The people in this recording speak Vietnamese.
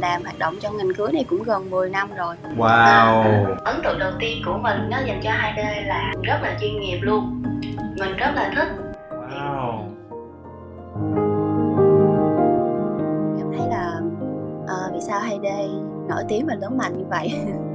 làm hoạt động trong ngành cưới này cũng gần 10 năm rồi. Wow. À, ấn tượng đầu tiên của mình nó dành cho 2D là rất là chuyên nghiệp luôn. Mình rất là thích. Wow. Cảm thấy là uh, vì sao 2D nổi tiếng và lớn mạnh như vậy?